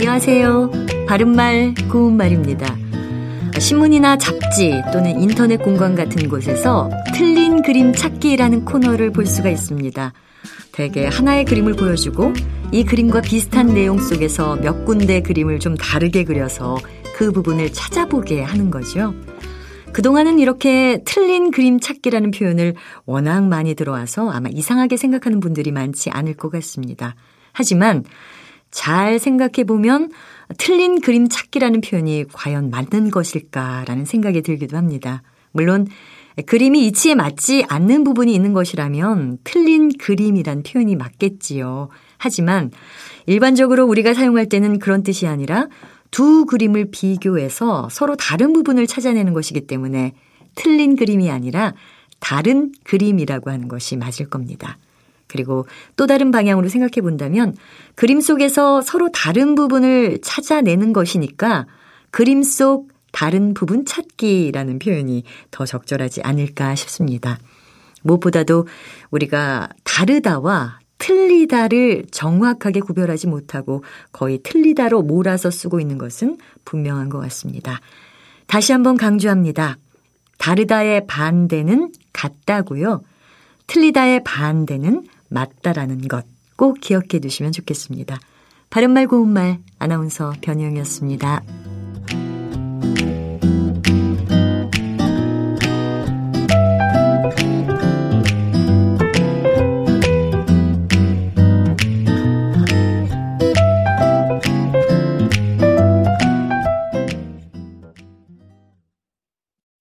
안녕하세요. 바른말, 고운말입니다. 신문이나 잡지 또는 인터넷 공간 같은 곳에서 틀린 그림 찾기라는 코너를 볼 수가 있습니다. 대개 하나의 그림을 보여주고 이 그림과 비슷한 내용 속에서 몇 군데 그림을 좀 다르게 그려서 그 부분을 찾아보게 하는 거죠. 그동안은 이렇게 틀린 그림 찾기라는 표현을 워낙 많이 들어와서 아마 이상하게 생각하는 분들이 많지 않을 것 같습니다. 하지만 잘 생각해 보면 틀린 그림 찾기라는 표현이 과연 맞는 것일까라는 생각이 들기도 합니다. 물론 그림이 이치에 맞지 않는 부분이 있는 것이라면 틀린 그림이란 표현이 맞겠지요. 하지만 일반적으로 우리가 사용할 때는 그런 뜻이 아니라 두 그림을 비교해서 서로 다른 부분을 찾아내는 것이기 때문에 틀린 그림이 아니라 다른 그림이라고 하는 것이 맞을 겁니다. 그리고 또 다른 방향으로 생각해 본다면 그림 속에서 서로 다른 부분을 찾아내는 것이니까 그림 속 다른 부분 찾기라는 표현이 더 적절하지 않을까 싶습니다. 무엇보다도 우리가 다르다와 틀리다를 정확하게 구별하지 못하고 거의 틀리다로 몰아서 쓰고 있는 것은 분명한 것 같습니다. 다시 한번 강조합니다. 다르다의 반대는 같다고요. 틀리다의 반대는 맞다라는 것 꼭 기억해 두시면 좋겠습니다. 바른말 고운말 아나운서 변희영이었습니다.